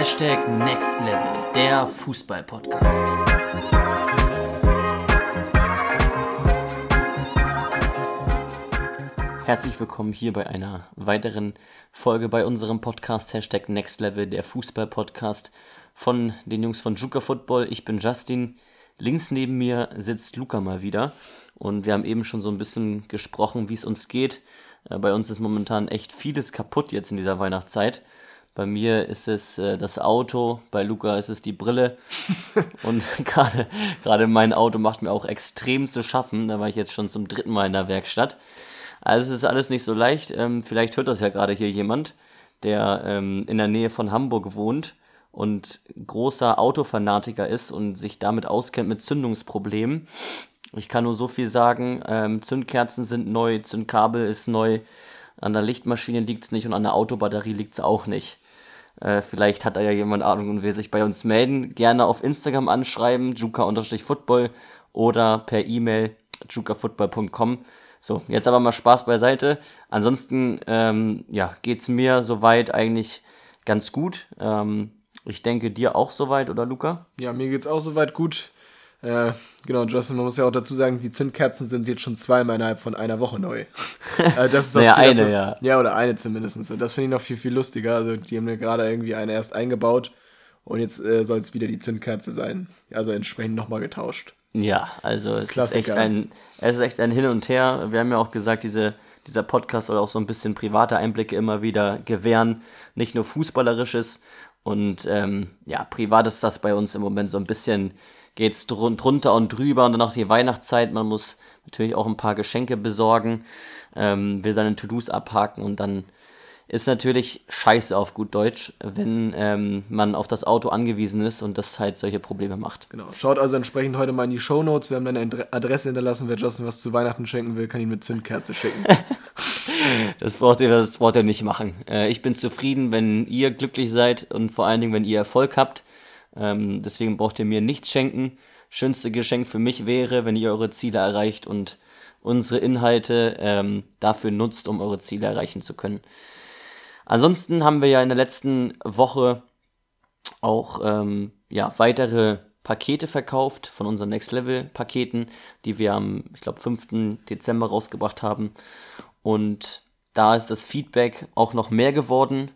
Hashtag Next Level, der Fußball-Podcast. Herzlich willkommen hier bei einer weiteren Folge bei unserem Podcast Hashtag Next Level, der Fußball-Podcast von den Jungs von Juka Football. Ich bin Justin. Links neben mir sitzt Luca mal wieder. Und wir haben eben schon so ein bisschen gesprochen, wie es uns geht. Äh, bei uns ist momentan echt vieles kaputt jetzt in dieser Weihnachtszeit. Bei mir ist es äh, das Auto, bei Luca ist es die Brille. und gerade gerade mein Auto macht mir auch extrem zu schaffen. Da war ich jetzt schon zum dritten Mal in der Werkstatt. Also es ist alles nicht so leicht. Ähm, vielleicht hört das ja gerade hier jemand, der ähm, in der Nähe von Hamburg wohnt und großer Autofanatiker ist und sich damit auskennt mit Zündungsproblemen. Ich kann nur so viel sagen, ähm, Zündkerzen sind neu, Zündkabel ist neu, an der Lichtmaschine liegt es nicht und an der Autobatterie liegt es auch nicht. Äh, vielleicht hat da ja jemand Ahnung und will sich bei uns melden. Gerne auf Instagram anschreiben, juka-football oder per E-Mail jukafootball.com. So, jetzt aber mal Spaß beiseite. Ansonsten, ähm, ja, geht's mir soweit eigentlich ganz gut. Ähm, ich denke dir auch soweit, oder Luca? Ja, mir geht's auch soweit gut. Äh, genau, Justin, man muss ja auch dazu sagen, die Zündkerzen sind jetzt schon zweimal innerhalb von einer Woche neu. äh, das ist das naja, eine, das, ja. Ja, oder eine zumindest. Das finde ich noch viel, viel lustiger. Also, die haben ja gerade irgendwie eine erst eingebaut und jetzt äh, soll es wieder die Zündkerze sein. Also entsprechend nochmal getauscht. Ja, also es ist echt ein, es ist echt ein Hin und Her. Wir haben ja auch gesagt, diese, dieser Podcast soll auch so ein bisschen private Einblicke immer wieder gewähren. Nicht nur fußballerisches. Und ähm, ja, privat ist das bei uns im Moment so ein bisschen geht's drun drunter und drüber und dann auch die Weihnachtszeit. Man muss natürlich auch ein paar Geschenke besorgen, ähm, will seine To-Dos abhaken und dann ist natürlich scheiße auf gut Deutsch, wenn ähm, man auf das Auto angewiesen ist und das halt solche Probleme macht. Genau. Schaut also entsprechend heute mal in die Show Notes. Wir haben eine Adresse hinterlassen. Wer Justin was zu Weihnachten schenken will, kann ihn mit Zündkerze schicken. das, braucht ihr, das braucht ihr nicht machen. Äh, ich bin zufrieden, wenn ihr glücklich seid und vor allen Dingen, wenn ihr Erfolg habt. Ähm, deswegen braucht ihr mir nichts schenken. Schönste Geschenk für mich wäre, wenn ihr eure Ziele erreicht und unsere Inhalte ähm, dafür nutzt, um eure Ziele erreichen zu können. Ansonsten haben wir ja in der letzten Woche auch ähm, ja, weitere Pakete verkauft von unseren Next Level Paketen, die wir am, ich glaube, 5. Dezember rausgebracht haben. Und da ist das Feedback auch noch mehr geworden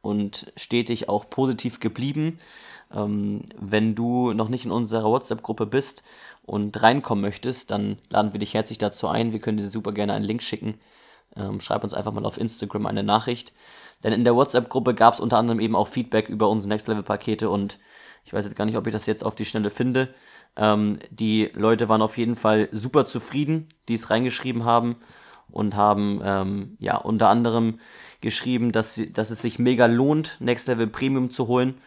und stetig auch positiv geblieben. Ähm, wenn du noch nicht in unserer WhatsApp-Gruppe bist und reinkommen möchtest, dann laden wir dich herzlich dazu ein. Wir können dir super gerne einen Link schicken. Ähm, schreib uns einfach mal auf Instagram eine Nachricht. Denn in der WhatsApp-Gruppe gab es unter anderem eben auch Feedback über unsere Next-Level-Pakete und ich weiß jetzt gar nicht, ob ich das jetzt auf die Schnelle finde. Ähm, die Leute waren auf jeden Fall super zufrieden, die es reingeschrieben haben und haben ähm, ja unter anderem geschrieben, dass, sie, dass es sich mega lohnt, Next Level Premium zu holen.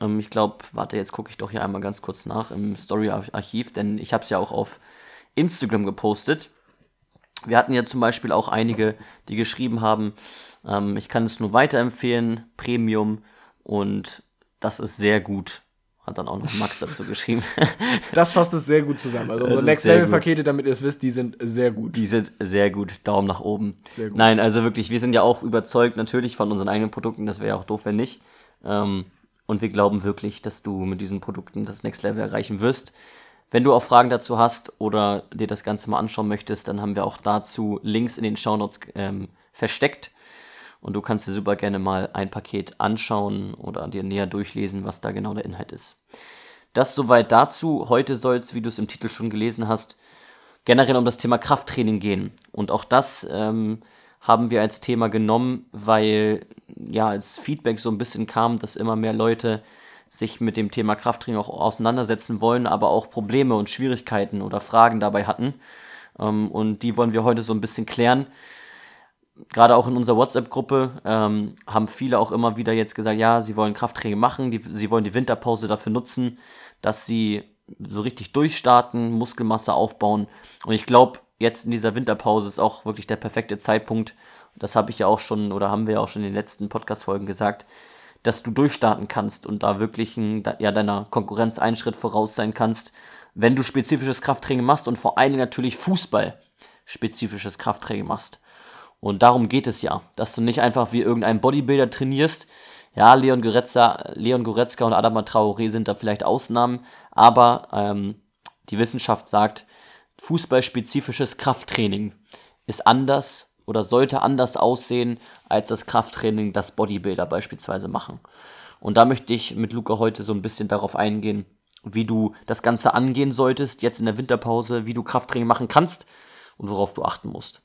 Ähm, ich glaube, warte, jetzt gucke ich doch hier einmal ganz kurz nach im Story-Archiv, denn ich habe es ja auch auf Instagram gepostet. Wir hatten ja zum Beispiel auch einige, die geschrieben haben, ähm, ich kann es nur weiterempfehlen, Premium und das ist sehr gut. Hat dann auch noch Max dazu geschrieben. das fasst es sehr gut zusammen. Also unsere Next Level Pakete, damit ihr es wisst, die sind sehr gut. Die sind sehr gut. Daumen nach oben. Sehr gut. Nein, also wirklich, wir sind ja auch überzeugt natürlich von unseren eigenen Produkten. Das wäre ja auch doof, wenn nicht. Ähm, und wir glauben wirklich, dass du mit diesen Produkten das Next Level erreichen wirst. Wenn du auch Fragen dazu hast oder dir das Ganze mal anschauen möchtest, dann haben wir auch dazu Links in den Shownotes ähm, versteckt. Und du kannst dir super gerne mal ein Paket anschauen oder dir näher durchlesen, was da genau der Inhalt ist. Das soweit dazu. Heute soll es, wie du es im Titel schon gelesen hast, generell um das Thema Krafttraining gehen. Und auch das ähm, haben wir als Thema genommen, weil ja als Feedback so ein bisschen kam, dass immer mehr Leute sich mit dem Thema Krafttraining auch auseinandersetzen wollen, aber auch Probleme und Schwierigkeiten oder Fragen dabei hatten. Ähm, und die wollen wir heute so ein bisschen klären. Gerade auch in unserer WhatsApp-Gruppe ähm, haben viele auch immer wieder jetzt gesagt, ja, sie wollen Krafttraining machen, die, sie wollen die Winterpause dafür nutzen, dass sie so richtig durchstarten, Muskelmasse aufbauen. Und ich glaube, jetzt in dieser Winterpause ist auch wirklich der perfekte Zeitpunkt. Das habe ich ja auch schon oder haben wir ja auch schon in den letzten Podcast-Folgen gesagt, dass du durchstarten kannst und da wirklich ein, ja, deiner Konkurrenz einen Schritt voraus sein kannst, wenn du spezifisches Krafttraining machst und vor allen Dingen natürlich Fußball spezifisches Krafttraining machst. Und darum geht es ja, dass du nicht einfach wie irgendein Bodybuilder trainierst, Ja, Leon Goretzka, Leon Goretzka und Adama Traoré sind da vielleicht Ausnahmen, aber ähm, die Wissenschaft sagt, fußballspezifisches Krafttraining ist anders oder sollte anders aussehen als das Krafttraining, das Bodybuilder beispielsweise machen. Und da möchte ich mit Luca heute so ein bisschen darauf eingehen, wie du das Ganze angehen solltest, jetzt in der Winterpause, wie du Krafttraining machen kannst und worauf du achten musst.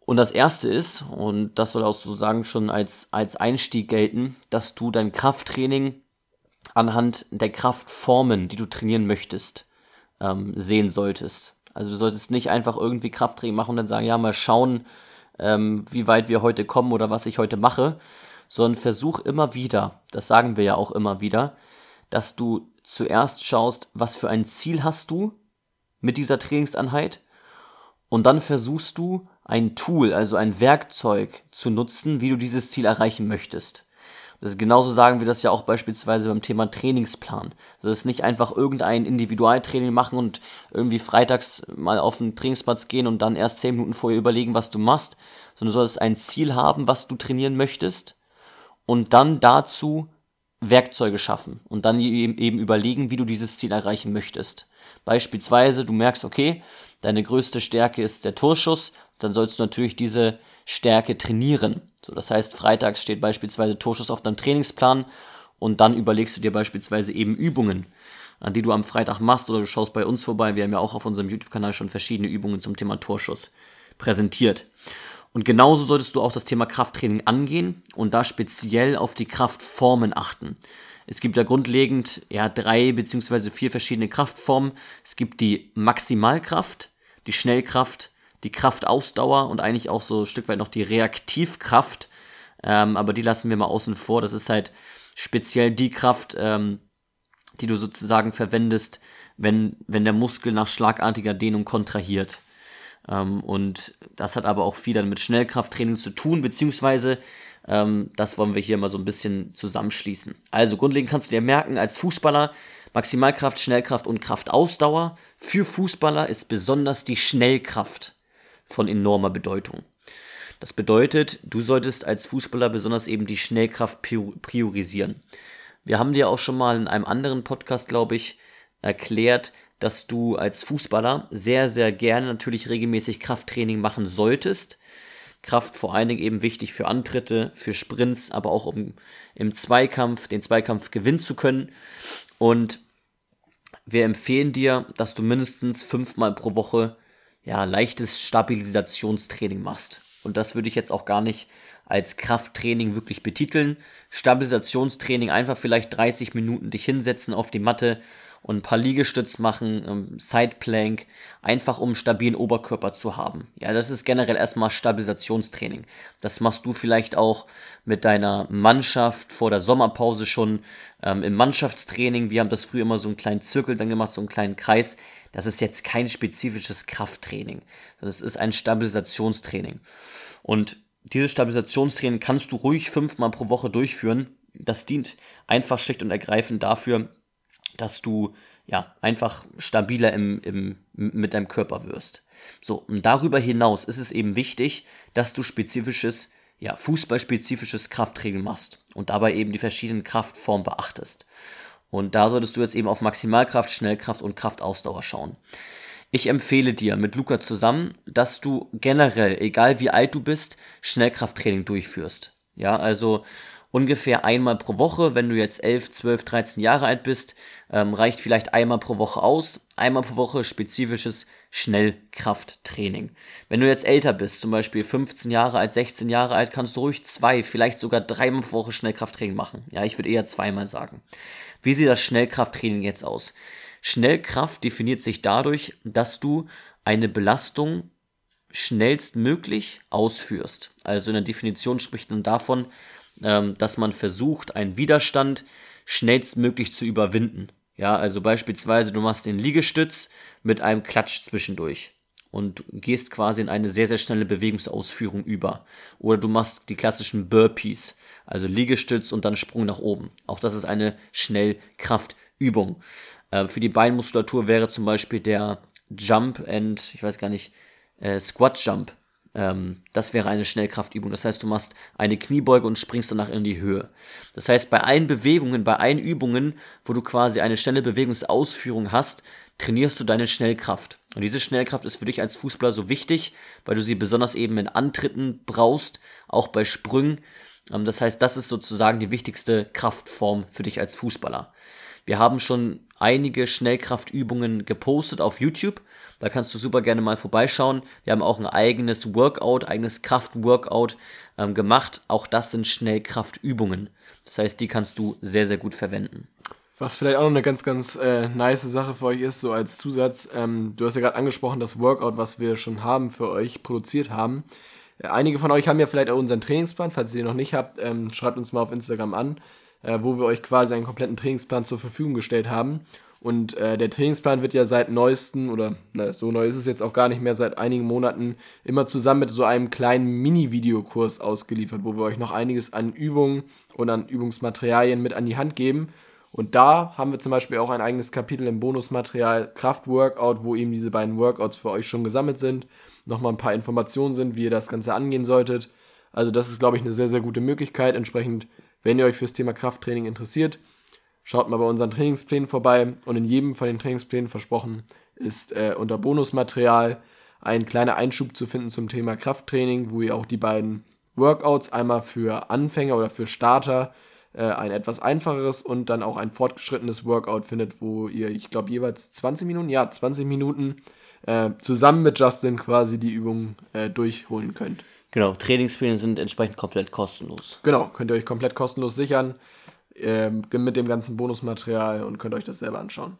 Und das erste ist, und das soll auch sozusagen schon als, als Einstieg gelten, dass du dein Krafttraining anhand der Kraftformen, die du trainieren möchtest, ähm, sehen solltest. Also du solltest nicht einfach irgendwie Krafttraining machen und dann sagen, ja, mal schauen, ähm, wie weit wir heute kommen oder was ich heute mache, sondern versuch immer wieder, das sagen wir ja auch immer wieder, dass du zuerst schaust, was für ein Ziel hast du mit dieser Trainingseinheit und dann versuchst du ein Tool, also ein Werkzeug zu nutzen, wie du dieses Ziel erreichen möchtest. Das ist genauso sagen wir das ja auch beispielsweise beim Thema Trainingsplan. Also das ist nicht einfach irgendein Individualtraining machen und irgendwie freitags mal auf den Trainingsplatz gehen und dann erst zehn Minuten vorher überlegen, was du machst, sondern du solltest ein Ziel haben, was du trainieren möchtest und dann dazu Werkzeuge schaffen und dann eben überlegen, wie du dieses Ziel erreichen möchtest. Beispielsweise, du merkst, okay, deine größte Stärke ist der Torschuss, dann sollst du natürlich diese Stärke trainieren. So, das heißt, freitags steht beispielsweise Torschuss auf deinem Trainingsplan und dann überlegst du dir beispielsweise eben Übungen, an die du am Freitag machst oder du schaust bei uns vorbei. Wir haben ja auch auf unserem YouTube-Kanal schon verschiedene Übungen zum Thema Torschuss präsentiert. Und genauso solltest du auch das Thema Krafttraining angehen und da speziell auf die Kraftformen achten. Es gibt ja grundlegend ja drei beziehungsweise vier verschiedene Kraftformen. Es gibt die Maximalkraft, die Schnellkraft, die Kraftausdauer und eigentlich auch so ein Stück weit noch die Reaktivkraft. Ähm, aber die lassen wir mal außen vor. Das ist halt speziell die Kraft, ähm, die du sozusagen verwendest, wenn, wenn der Muskel nach schlagartiger Dehnung kontrahiert. Ähm, und das hat aber auch viel dann mit Schnellkrafttraining zu tun, beziehungsweise ähm, das wollen wir hier mal so ein bisschen zusammenschließen. Also grundlegend kannst du dir merken, als Fußballer Maximalkraft, Schnellkraft und Kraftausdauer. Für Fußballer ist besonders die Schnellkraft von enormer Bedeutung. Das bedeutet, du solltest als Fußballer besonders eben die Schnellkraft priorisieren. Wir haben dir auch schon mal in einem anderen Podcast, glaube ich, erklärt, dass du als Fußballer sehr, sehr gerne natürlich regelmäßig Krafttraining machen solltest. Kraft vor allen Dingen eben wichtig für Antritte, für Sprints, aber auch um im Zweikampf, den Zweikampf gewinnen zu können. Und wir empfehlen dir, dass du mindestens fünfmal pro Woche ja, leichtes Stabilisationstraining machst. Und das würde ich jetzt auch gar nicht als Krafttraining wirklich betiteln. Stabilisationstraining, einfach vielleicht 30 Minuten dich hinsetzen auf die Matte und ein paar Liegestütz machen, ähm, Sideplank, einfach um stabilen Oberkörper zu haben. Ja, das ist generell erstmal Stabilisationstraining. Das machst du vielleicht auch mit deiner Mannschaft vor der Sommerpause schon ähm, im Mannschaftstraining. Wir haben das früher immer so einen kleinen Zirkel dann gemacht, so einen kleinen Kreis. Das ist jetzt kein spezifisches Krafttraining. Das ist ein Stabilisationstraining. Und dieses Stabilisationstraining kannst du ruhig fünfmal pro Woche durchführen. Das dient einfach schlicht und ergreifend dafür, dass du ja einfach stabiler im, im, mit deinem Körper wirst. So, und darüber hinaus ist es eben wichtig, dass du spezifisches, ja, fußballspezifisches Krafttraining machst und dabei eben die verschiedenen Kraftformen beachtest. Und da solltest du jetzt eben auf Maximalkraft, Schnellkraft und Kraftausdauer schauen. Ich empfehle dir mit Luca zusammen, dass du generell, egal wie alt du bist, Schnellkrafttraining durchführst. Ja, also ungefähr einmal pro Woche. Wenn du jetzt 11, 12, 13 Jahre alt bist, ähm, reicht vielleicht einmal pro Woche aus. Einmal pro Woche spezifisches Schnellkrafttraining. Wenn du jetzt älter bist, zum Beispiel 15 Jahre alt, 16 Jahre alt, kannst du ruhig zwei, vielleicht sogar dreimal pro Woche Schnellkrafttraining machen. Ja, ich würde eher zweimal sagen. Wie sieht das Schnellkrafttraining jetzt aus? Schnellkraft definiert sich dadurch, dass du eine Belastung schnellstmöglich ausführst. Also in der Definition spricht man davon, dass man versucht, einen Widerstand schnellstmöglich zu überwinden. Ja, also beispielsweise du machst den Liegestütz mit einem Klatsch zwischendurch und gehst quasi in eine sehr, sehr schnelle Bewegungsausführung über. Oder du machst die klassischen Burpees, also Liegestütz und dann Sprung nach oben. Auch das ist eine Schnellkraftübung. Äh, für die Beinmuskulatur wäre zum Beispiel der Jump and, ich weiß gar nicht, äh, Squat Jump Ähm, das wäre eine Schnellkraftübung. Das heißt, du machst eine Kniebeuge und springst danach in die Höhe. Das heißt, bei allen Bewegungen, bei allen Übungen, wo du quasi eine schnelle Bewegungsausführung hast, trainierst du deine Schnellkraft. Und diese Schnellkraft ist für dich als Fußballer so wichtig, weil du sie besonders eben in Antritten brauchst, auch bei Sprüngen. Ähm, das heißt, das ist sozusagen die wichtigste Kraftform für dich als Fußballer. Wir haben schon einige Schnellkraftübungen gepostet auf YouTube. Da kannst du super gerne mal vorbeischauen. Wir haben auch ein eigenes Workout, eigenes Kraftworkout ähm, gemacht. Auch das sind Schnellkraftübungen. Das heißt, die kannst du sehr, sehr gut verwenden. Was vielleicht auch noch eine ganz, ganz äh, nice Sache für euch ist, so als Zusatz. Ähm, du hast ja gerade angesprochen, das Workout, was wir schon haben für euch, produziert haben. Äh, einige von euch haben ja vielleicht auch unseren Trainingsplan. Falls ihr den noch nicht habt, ähm, schreibt uns mal auf Instagram an, äh, wo wir euch quasi einen kompletten Trainingsplan zur Verfügung gestellt haben. Und äh, der Trainingsplan wird ja seit neuesten, oder na, so neu ist es jetzt auch gar nicht mehr, seit einigen Monaten immer zusammen mit so einem kleinen Mini-Videokurs ausgeliefert, wo wir euch noch einiges an Übungen und an Übungsmaterialien mit an die Hand geben und da haben wir zum Beispiel auch ein eigenes Kapitel im Bonusmaterial Kraftworkout, wo eben diese beiden Workouts für euch schon gesammelt sind. Nochmal ein paar Informationen sind, wie ihr das Ganze angehen solltet. Also das ist, glaube ich, eine sehr, sehr gute Möglichkeit. Entsprechend, wenn ihr euch fürs Thema Krafttraining interessiert, schaut mal bei unseren Trainingsplänen vorbei. Und in jedem von den Trainingsplänen versprochen ist äh, unter Bonusmaterial ein kleiner Einschub zu finden zum Thema Krafttraining, wo ihr auch die beiden Workouts einmal für Anfänger oder für Starter äh, ein etwas einfacheres und dann auch ein fortgeschrittenes Workout findet, wo ihr, ich glaube, jeweils 20 Minuten, ja, 20 Minuten äh, zusammen mit Justin quasi die Übung äh, durchholen könnt. Genau, Trainingspläne sind entsprechend komplett kostenlos. Genau, könnt ihr euch komplett kostenlos sichern ähm, mit dem ganzen Bonusmaterial und könnt euch das selber anschauen.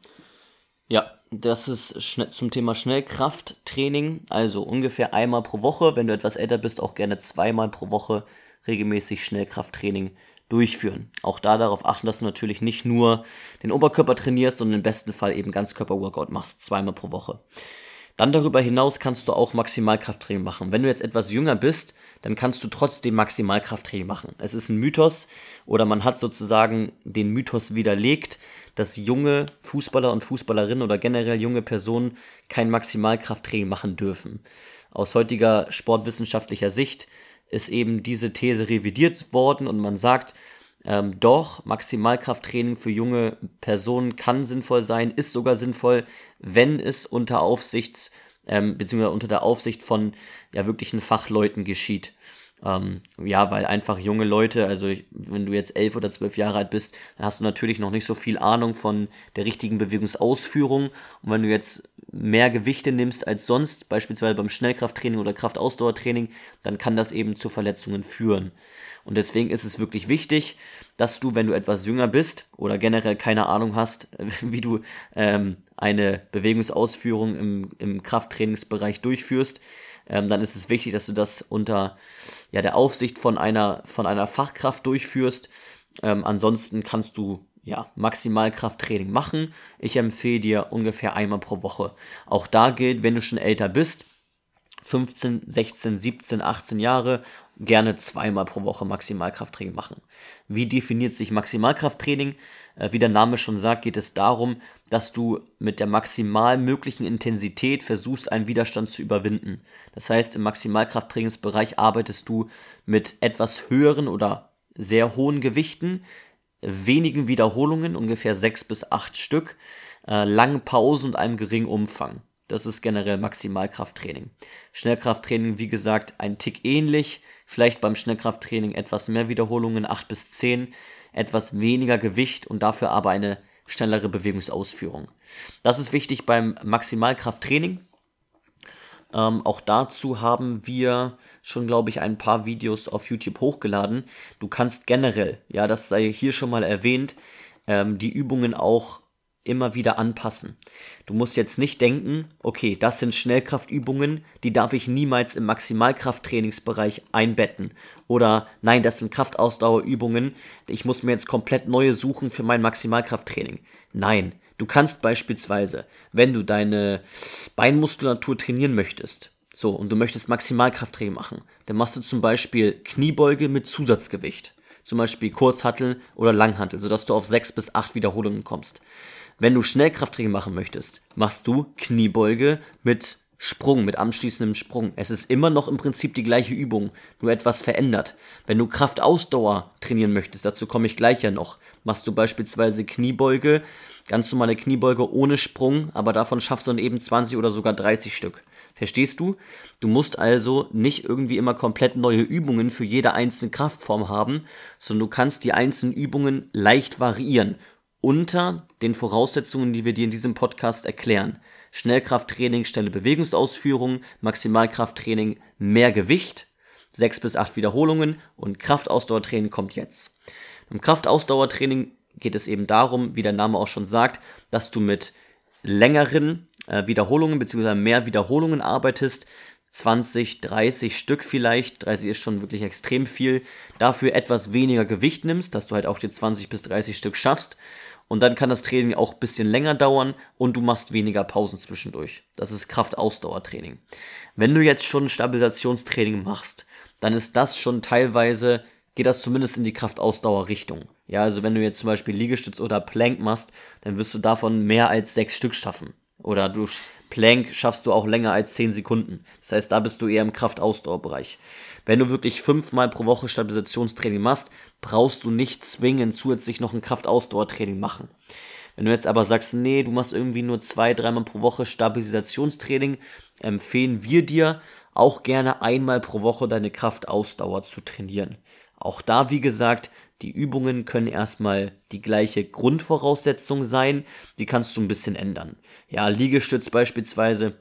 Ja, das ist zum Thema Schnellkrafttraining, also ungefähr einmal pro Woche. Wenn du etwas älter bist, auch gerne zweimal pro Woche regelmäßig Schnellkrafttraining durchführen. Auch da darauf achten, dass du natürlich nicht nur den Oberkörper trainierst, sondern im besten Fall eben Ganzkörper-Workout machst, zweimal pro Woche. Dann darüber hinaus kannst du auch Maximalkrafttraining machen. Wenn du jetzt etwas jünger bist, dann kannst du trotzdem Maximalkrafttraining machen. Es ist ein Mythos oder man hat sozusagen den Mythos widerlegt, dass junge Fußballer und Fußballerinnen oder generell junge Personen kein Maximalkrafttraining machen dürfen. Aus heutiger sportwissenschaftlicher Sicht ist eben diese These revidiert worden und man sagt, ähm, doch, Maximalkrafttraining für junge Personen kann sinnvoll sein, ist sogar sinnvoll, wenn es unter Aufsichts, ähm, beziehungsweise unter der Aufsicht von ja wirklichen Fachleuten geschieht. Ähm, ja, weil einfach junge Leute, also ich, wenn du jetzt elf oder zwölf Jahre alt bist, dann hast du natürlich noch nicht so viel Ahnung von der richtigen Bewegungsausführung. Und wenn du jetzt mehr Gewichte nimmst als sonst, beispielsweise beim Schnellkrafttraining oder Kraftausdauertraining, dann kann das eben zu Verletzungen führen. Und deswegen ist es wirklich wichtig, dass du, wenn du etwas jünger bist oder generell keine Ahnung hast, wie du ähm, eine Bewegungsausführung im, im Krafttrainingsbereich durchführst, ähm, dann ist es wichtig, dass du das unter ja, der Aufsicht von einer, von einer Fachkraft durchführst. Ähm, ansonsten kannst du ja, Maximalkrafttraining machen. Ich empfehle dir ungefähr einmal pro Woche. Auch da gilt, wenn du schon älter bist, 15, 16, 17, 18 Jahre, gerne zweimal pro Woche Maximalkrafttraining machen. Wie definiert sich Maximalkrafttraining? Äh, wie der Name schon sagt, geht es darum, dass du mit der maximal möglichen Intensität versuchst, einen Widerstand zu überwinden. Das heißt, im Maximalkrafttrainingsbereich arbeitest du mit etwas höheren oder sehr hohen Gewichten, wenigen Wiederholungen, ungefähr sechs bis acht Stück, äh, langen Pausen und einem geringen Umfang. Das ist generell Maximalkrafttraining. Schnellkrafttraining, wie gesagt, ein Tick ähnlich. Vielleicht beim Schnellkrafttraining etwas mehr Wiederholungen, 8 bis 10, etwas weniger Gewicht und dafür aber eine schnellere Bewegungsausführung. Das ist wichtig beim Maximalkrafttraining. Ähm, auch dazu haben wir schon, glaube ich, ein paar Videos auf YouTube hochgeladen. Du kannst generell, ja, das sei hier schon mal erwähnt, ähm, die Übungen auch immer wieder anpassen. Du musst jetzt nicht denken, okay, das sind Schnellkraftübungen, die darf ich niemals im Maximalkrafttrainingsbereich einbetten. Oder nein, das sind Kraftausdauerübungen, ich muss mir jetzt komplett neue suchen für mein Maximalkrafttraining. Nein, du kannst beispielsweise, wenn du deine Beinmuskulatur trainieren möchtest, so, und du möchtest Maximalkrafttraining machen, dann machst du zum Beispiel Kniebeuge mit Zusatzgewicht. Zum Beispiel Kurzhattel oder Langhantel, sodass du auf sechs bis acht Wiederholungen kommst. Wenn du Schnellkrafttraining machen möchtest, machst du Kniebeuge mit Sprung mit anschließendem Sprung. Es ist immer noch im Prinzip die gleiche Übung, nur etwas verändert. Wenn du Kraftausdauer trainieren möchtest, dazu komme ich gleich ja noch, machst du beispielsweise Kniebeuge, ganz normale Kniebeuge ohne Sprung, aber davon schaffst du dann eben 20 oder sogar 30 Stück. Verstehst du? Du musst also nicht irgendwie immer komplett neue Übungen für jede einzelne Kraftform haben, sondern du kannst die einzelnen Übungen leicht variieren unter den Voraussetzungen, die wir dir in diesem Podcast erklären. Schnellkrafttraining, schnelle Bewegungsausführung, Maximalkrafttraining, mehr Gewicht, sechs bis acht Wiederholungen und Kraftausdauertraining kommt jetzt. Beim Kraftausdauertraining geht es eben darum, wie der Name auch schon sagt, dass du mit längeren äh, Wiederholungen bzw. mehr Wiederholungen arbeitest, 20, 30 Stück vielleicht, 30 ist schon wirklich extrem viel, dafür etwas weniger Gewicht nimmst, dass du halt auch die 20 bis 30 Stück schaffst und dann kann das Training auch ein bisschen länger dauern und du machst weniger Pausen zwischendurch. Das ist Kraftausdauertraining. Wenn du jetzt schon Stabilisationstraining machst, dann ist das schon teilweise, geht das zumindest in die Kraftausdauerrichtung. Ja, also wenn du jetzt zum Beispiel Liegestütz oder Plank machst, dann wirst du davon mehr als sechs Stück schaffen. Oder du Plank schaffst du auch länger als 10 Sekunden. Das heißt, da bist du eher im Kraftausdauerbereich. Wenn du wirklich fünfmal pro Woche Stabilisationstraining machst, brauchst du nicht zwingend zusätzlich noch ein Kraftausdauertraining machen. Wenn du jetzt aber sagst, nee, du machst irgendwie nur zwei, dreimal pro Woche Stabilisationstraining, empfehlen wir dir auch gerne einmal pro Woche deine Kraftausdauer zu trainieren. Auch da, wie gesagt, die Übungen können erstmal die gleiche Grundvoraussetzung sein, die kannst du ein bisschen ändern. Ja, Liegestütz beispielsweise,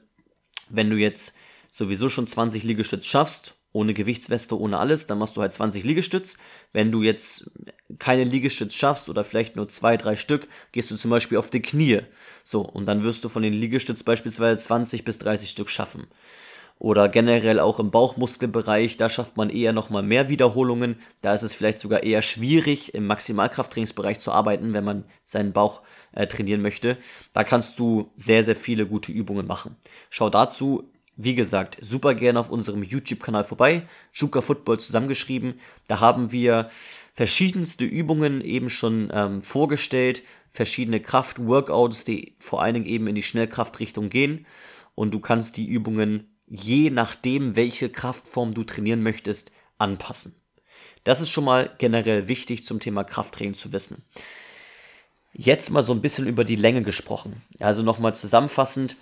wenn du jetzt sowieso schon 20 Liegestütz schaffst, ohne Gewichtsweste, ohne alles, dann machst du halt 20 Liegestütz. Wenn du jetzt keine Liegestütz schaffst oder vielleicht nur zwei, drei Stück, gehst du zum Beispiel auf die Knie. So, und dann wirst du von den Liegestütz beispielsweise 20 bis 30 Stück schaffen oder generell auch im Bauchmuskelbereich, da schafft man eher nochmal mehr Wiederholungen. Da ist es vielleicht sogar eher schwierig, im Maximalkrafttrainingsbereich zu arbeiten, wenn man seinen Bauch äh, trainieren möchte. Da kannst du sehr, sehr viele gute Übungen machen. Schau dazu, wie gesagt, super gerne auf unserem YouTube-Kanal vorbei. Juka Football zusammengeschrieben. Da haben wir verschiedenste Übungen eben schon ähm, vorgestellt, verschiedene Kraft-Workouts, die vor allen Dingen eben in die Schnellkraftrichtung gehen. Und du kannst die Übungen je nachdem, welche Kraftform du trainieren möchtest, anpassen. Das ist schon mal generell wichtig zum Thema Krafttraining zu wissen. Jetzt mal so ein bisschen über die Länge gesprochen. Also nochmal zusammenfassend.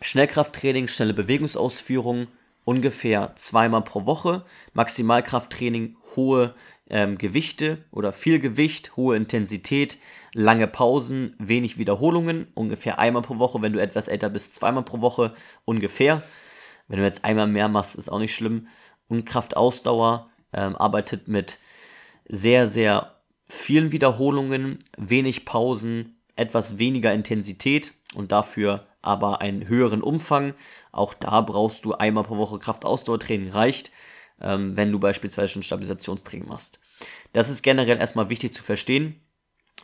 Schnellkrafttraining, schnelle Bewegungsausführung, ungefähr zweimal pro Woche. Maximalkrafttraining, hohe ähm, Gewichte oder viel Gewicht, hohe Intensität, lange Pausen, wenig Wiederholungen, ungefähr einmal pro Woche. Wenn du etwas älter bist, zweimal pro Woche ungefähr. Wenn du jetzt einmal mehr machst, ist auch nicht schlimm. Und Kraftausdauer ähm, arbeitet mit sehr, sehr vielen Wiederholungen, wenig Pausen, etwas weniger Intensität und dafür aber einen höheren Umfang. Auch da brauchst du einmal pro Woche Kraftausdauertraining reicht, ähm, wenn du beispielsweise schon Stabilisationstraining machst. Das ist generell erstmal wichtig zu verstehen.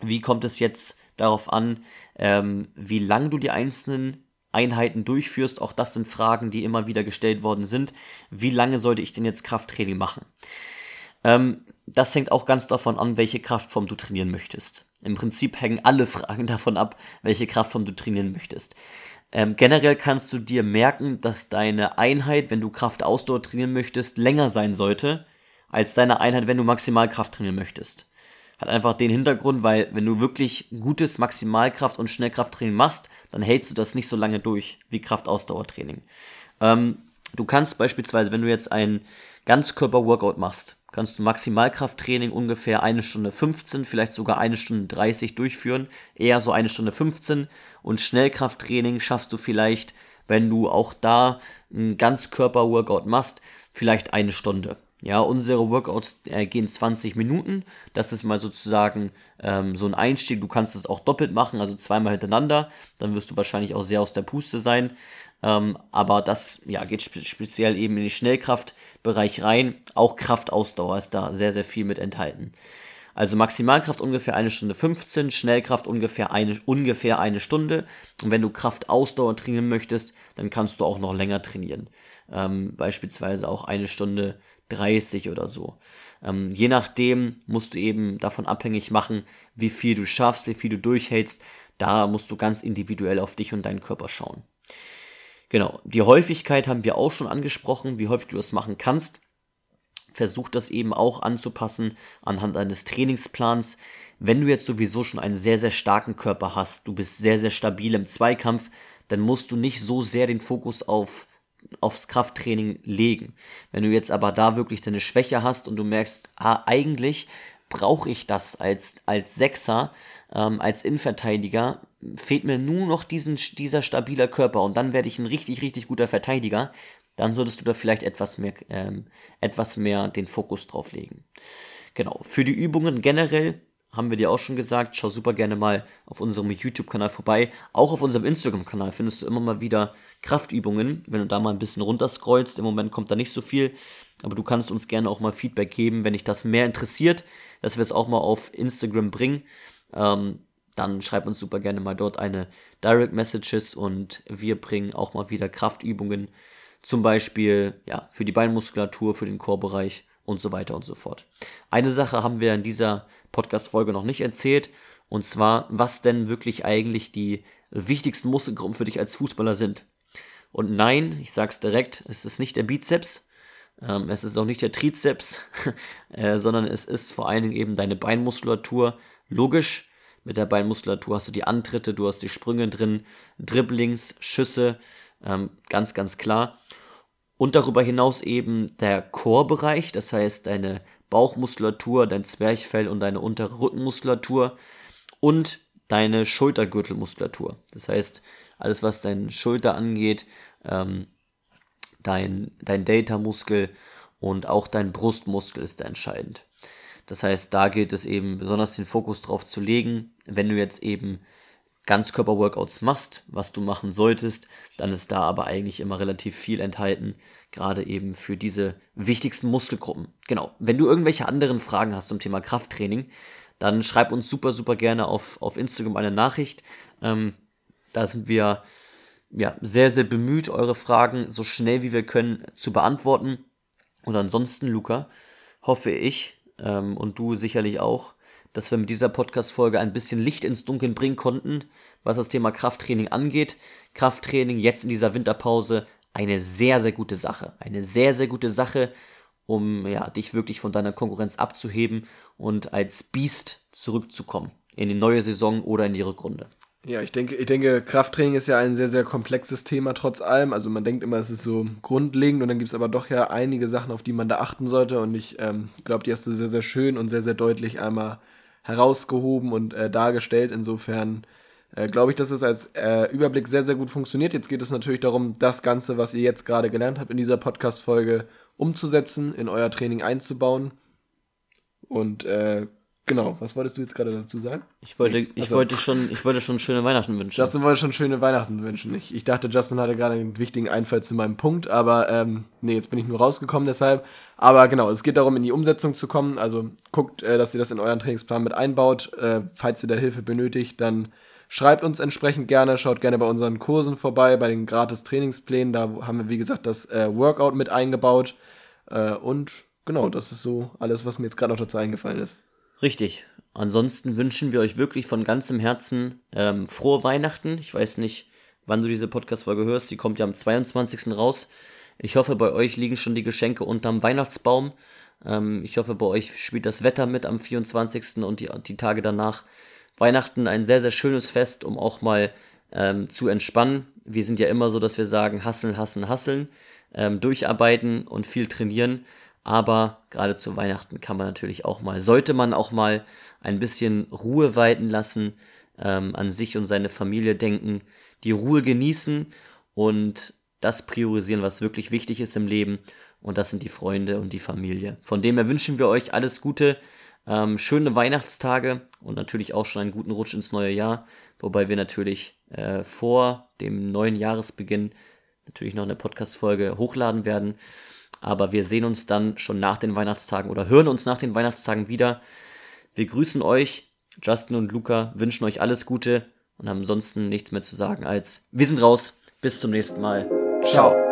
Wie kommt es jetzt darauf an, ähm, wie lang du die einzelnen Einheiten durchführst. Auch das sind Fragen, die immer wieder gestellt worden sind. Wie lange sollte ich denn jetzt Krafttraining machen? Ähm, das hängt auch ganz davon an, welche Kraftform du trainieren möchtest. Im Prinzip hängen alle Fragen davon ab, welche Kraftform du trainieren möchtest. Ähm, generell kannst du dir merken, dass deine Einheit, wenn du Kraftausdauer trainieren möchtest, länger sein sollte als deine Einheit, wenn du Maximalkraft trainieren möchtest. Hat einfach den Hintergrund, weil wenn du wirklich gutes Maximalkraft- und Schnellkrafttraining machst, dann hältst du das nicht so lange durch wie Kraftausdauertraining. Ähm, du kannst beispielsweise, wenn du jetzt ein Ganzkörper-Workout machst, kannst du Maximalkrafttraining ungefähr eine Stunde 15, vielleicht sogar eine Stunde 30 durchführen, eher so eine Stunde 15 und Schnellkrafttraining schaffst du vielleicht, wenn du auch da ein Ganzkörper-Workout machst, vielleicht eine Stunde. Ja, unsere Workouts äh, gehen 20 Minuten. Das ist mal sozusagen ähm, so ein Einstieg. Du kannst es auch doppelt machen, also zweimal hintereinander. Dann wirst du wahrscheinlich auch sehr aus der Puste sein. Ähm, aber das ja, geht spe speziell eben in den Schnellkraftbereich rein. Auch Kraftausdauer ist da sehr, sehr viel mit enthalten. Also Maximalkraft ungefähr eine Stunde 15, Schnellkraft ungefähr eine, ungefähr eine Stunde. Und wenn du Kraftausdauer trainieren möchtest, dann kannst du auch noch länger trainieren. Ähm, beispielsweise auch eine Stunde 30 oder so. Ähm, je nachdem musst du eben davon abhängig machen, wie viel du schaffst, wie viel du durchhältst. Da musst du ganz individuell auf dich und deinen Körper schauen. Genau, die Häufigkeit haben wir auch schon angesprochen, wie häufig du das machen kannst. Versuch das eben auch anzupassen anhand eines Trainingsplans. Wenn du jetzt sowieso schon einen sehr, sehr starken Körper hast, du bist sehr, sehr stabil im Zweikampf, dann musst du nicht so sehr den Fokus auf, aufs Krafttraining legen. Wenn du jetzt aber da wirklich deine Schwäche hast und du merkst, ah, eigentlich brauche ich das als, als Sechser, ähm, als Innenverteidiger, fehlt mir nur noch diesen, dieser stabiler Körper und dann werde ich ein richtig, richtig guter Verteidiger, dann solltest du da vielleicht etwas mehr, ähm, etwas mehr den Fokus drauf legen. Genau, für die Übungen generell haben wir dir auch schon gesagt, schau super gerne mal auf unserem YouTube-Kanal vorbei. Auch auf unserem Instagram-Kanal findest du immer mal wieder Kraftübungen, wenn du da mal ein bisschen runterscrollst. Im Moment kommt da nicht so viel, aber du kannst uns gerne auch mal Feedback geben, wenn dich das mehr interessiert, dass wir es auch mal auf Instagram bringen. Ähm, dann schreib uns super gerne mal dort eine Direct Messages und wir bringen auch mal wieder Kraftübungen, zum Beispiel ja, für die Beinmuskulatur, für den Chorbereich und so weiter und so fort. Eine Sache haben wir in dieser Podcast-Folge noch nicht erzählt, und zwar, was denn wirklich eigentlich die wichtigsten Muskelgruppen für dich als Fußballer sind. Und nein, ich sag's direkt, es ist nicht der Bizeps, ähm, es ist auch nicht der Trizeps, äh, sondern es ist vor allen Dingen eben deine Beinmuskulatur. Logisch, mit der Beinmuskulatur hast du die Antritte, du hast die Sprünge drin, Dribblings, Schüsse, ähm, ganz, ganz klar. Und darüber hinaus eben der Chorbereich, das heißt deine Bauchmuskulatur, dein Zwerchfell und deine untere Rückenmuskulatur und deine Schultergürtelmuskulatur. Das heißt, alles, was deine Schulter angeht, ähm, dein, dein Delta-Muskel und auch dein Brustmuskel ist entscheidend. Das heißt, da gilt es eben besonders den Fokus drauf zu legen. Wenn du jetzt eben Ganzkörper-Workouts machst, was du machen solltest, dann ist da aber eigentlich immer relativ viel enthalten, gerade eben für diese wichtigsten Muskelgruppen. Genau. Wenn du irgendwelche anderen Fragen hast zum Thema Krafttraining, dann schreib uns super, super gerne auf, auf Instagram eine Nachricht. Ähm, da sind wir ja, sehr, sehr bemüht, eure Fragen so schnell wie wir können zu beantworten. Und ansonsten, Luca, hoffe ich, ähm, und du sicherlich auch, dass wir mit dieser Podcast-Folge ein bisschen Licht ins Dunkeln bringen konnten, was das Thema Krafttraining angeht. Krafttraining jetzt in dieser Winterpause eine sehr, sehr gute Sache. Eine sehr, sehr gute Sache, um ja, dich wirklich von deiner Konkurrenz abzuheben und als Biest zurückzukommen in die neue Saison oder in die Rückrunde. Ja, ich denke, ich denke, Krafttraining ist ja ein sehr, sehr komplexes Thema trotz allem. Also man denkt immer, es ist so grundlegend und dann gibt es aber doch ja einige Sachen, auf die man da achten sollte. Und ich ähm, glaube, die hast du sehr, sehr schön und sehr, sehr deutlich einmal herausgehoben und äh, dargestellt. Insofern äh, glaube ich, dass es als äh, Überblick sehr, sehr gut funktioniert. Jetzt geht es natürlich darum, das Ganze, was ihr jetzt gerade gelernt habt in dieser Podcast-Folge, umzusetzen, in euer Training einzubauen. Und äh, Genau, was wolltest du jetzt gerade dazu sagen? Ich wollte, ich also, wollte schon, ich wollte schon schöne Weihnachten wünschen. Justin wollte schon schöne Weihnachten wünschen. Ich, ich dachte, Justin hatte gerade einen wichtigen Einfall zu meinem Punkt, aber ähm, nee, jetzt bin ich nur rausgekommen deshalb. Aber genau, es geht darum, in die Umsetzung zu kommen. Also guckt, äh, dass ihr das in euren Trainingsplan mit einbaut. Äh, falls ihr da Hilfe benötigt, dann schreibt uns entsprechend gerne, schaut gerne bei unseren Kursen vorbei, bei den gratis Trainingsplänen. Da haben wir, wie gesagt, das äh, Workout mit eingebaut. Äh, und genau, das ist so alles, was mir jetzt gerade noch dazu eingefallen ist. Richtig. Ansonsten wünschen wir euch wirklich von ganzem Herzen ähm, frohe Weihnachten. Ich weiß nicht, wann du diese Podcast-Folge hörst. Die kommt ja am 22. raus. Ich hoffe, bei euch liegen schon die Geschenke unterm Weihnachtsbaum. Ähm, ich hoffe, bei euch spielt das Wetter mit am 24. und die, die Tage danach. Weihnachten ein sehr, sehr schönes Fest, um auch mal ähm, zu entspannen. Wir sind ja immer so, dass wir sagen, hasseln, hasseln, hasseln, ähm, durcharbeiten und viel trainieren. Aber gerade zu Weihnachten kann man natürlich auch mal, sollte man auch mal ein bisschen Ruhe walten lassen, ähm, an sich und seine Familie denken, die Ruhe genießen und das priorisieren, was wirklich wichtig ist im Leben. Und das sind die Freunde und die Familie. Von dem her wünschen wir euch alles Gute, ähm, schöne Weihnachtstage und natürlich auch schon einen guten Rutsch ins neue Jahr. Wobei wir natürlich äh, vor dem neuen Jahresbeginn natürlich noch eine Podcast-Folge hochladen werden. Aber wir sehen uns dann schon nach den Weihnachtstagen oder hören uns nach den Weihnachtstagen wieder. Wir grüßen euch. Justin und Luca wünschen euch alles Gute und haben ansonsten nichts mehr zu sagen als wir sind raus. Bis zum nächsten Mal. Ciao.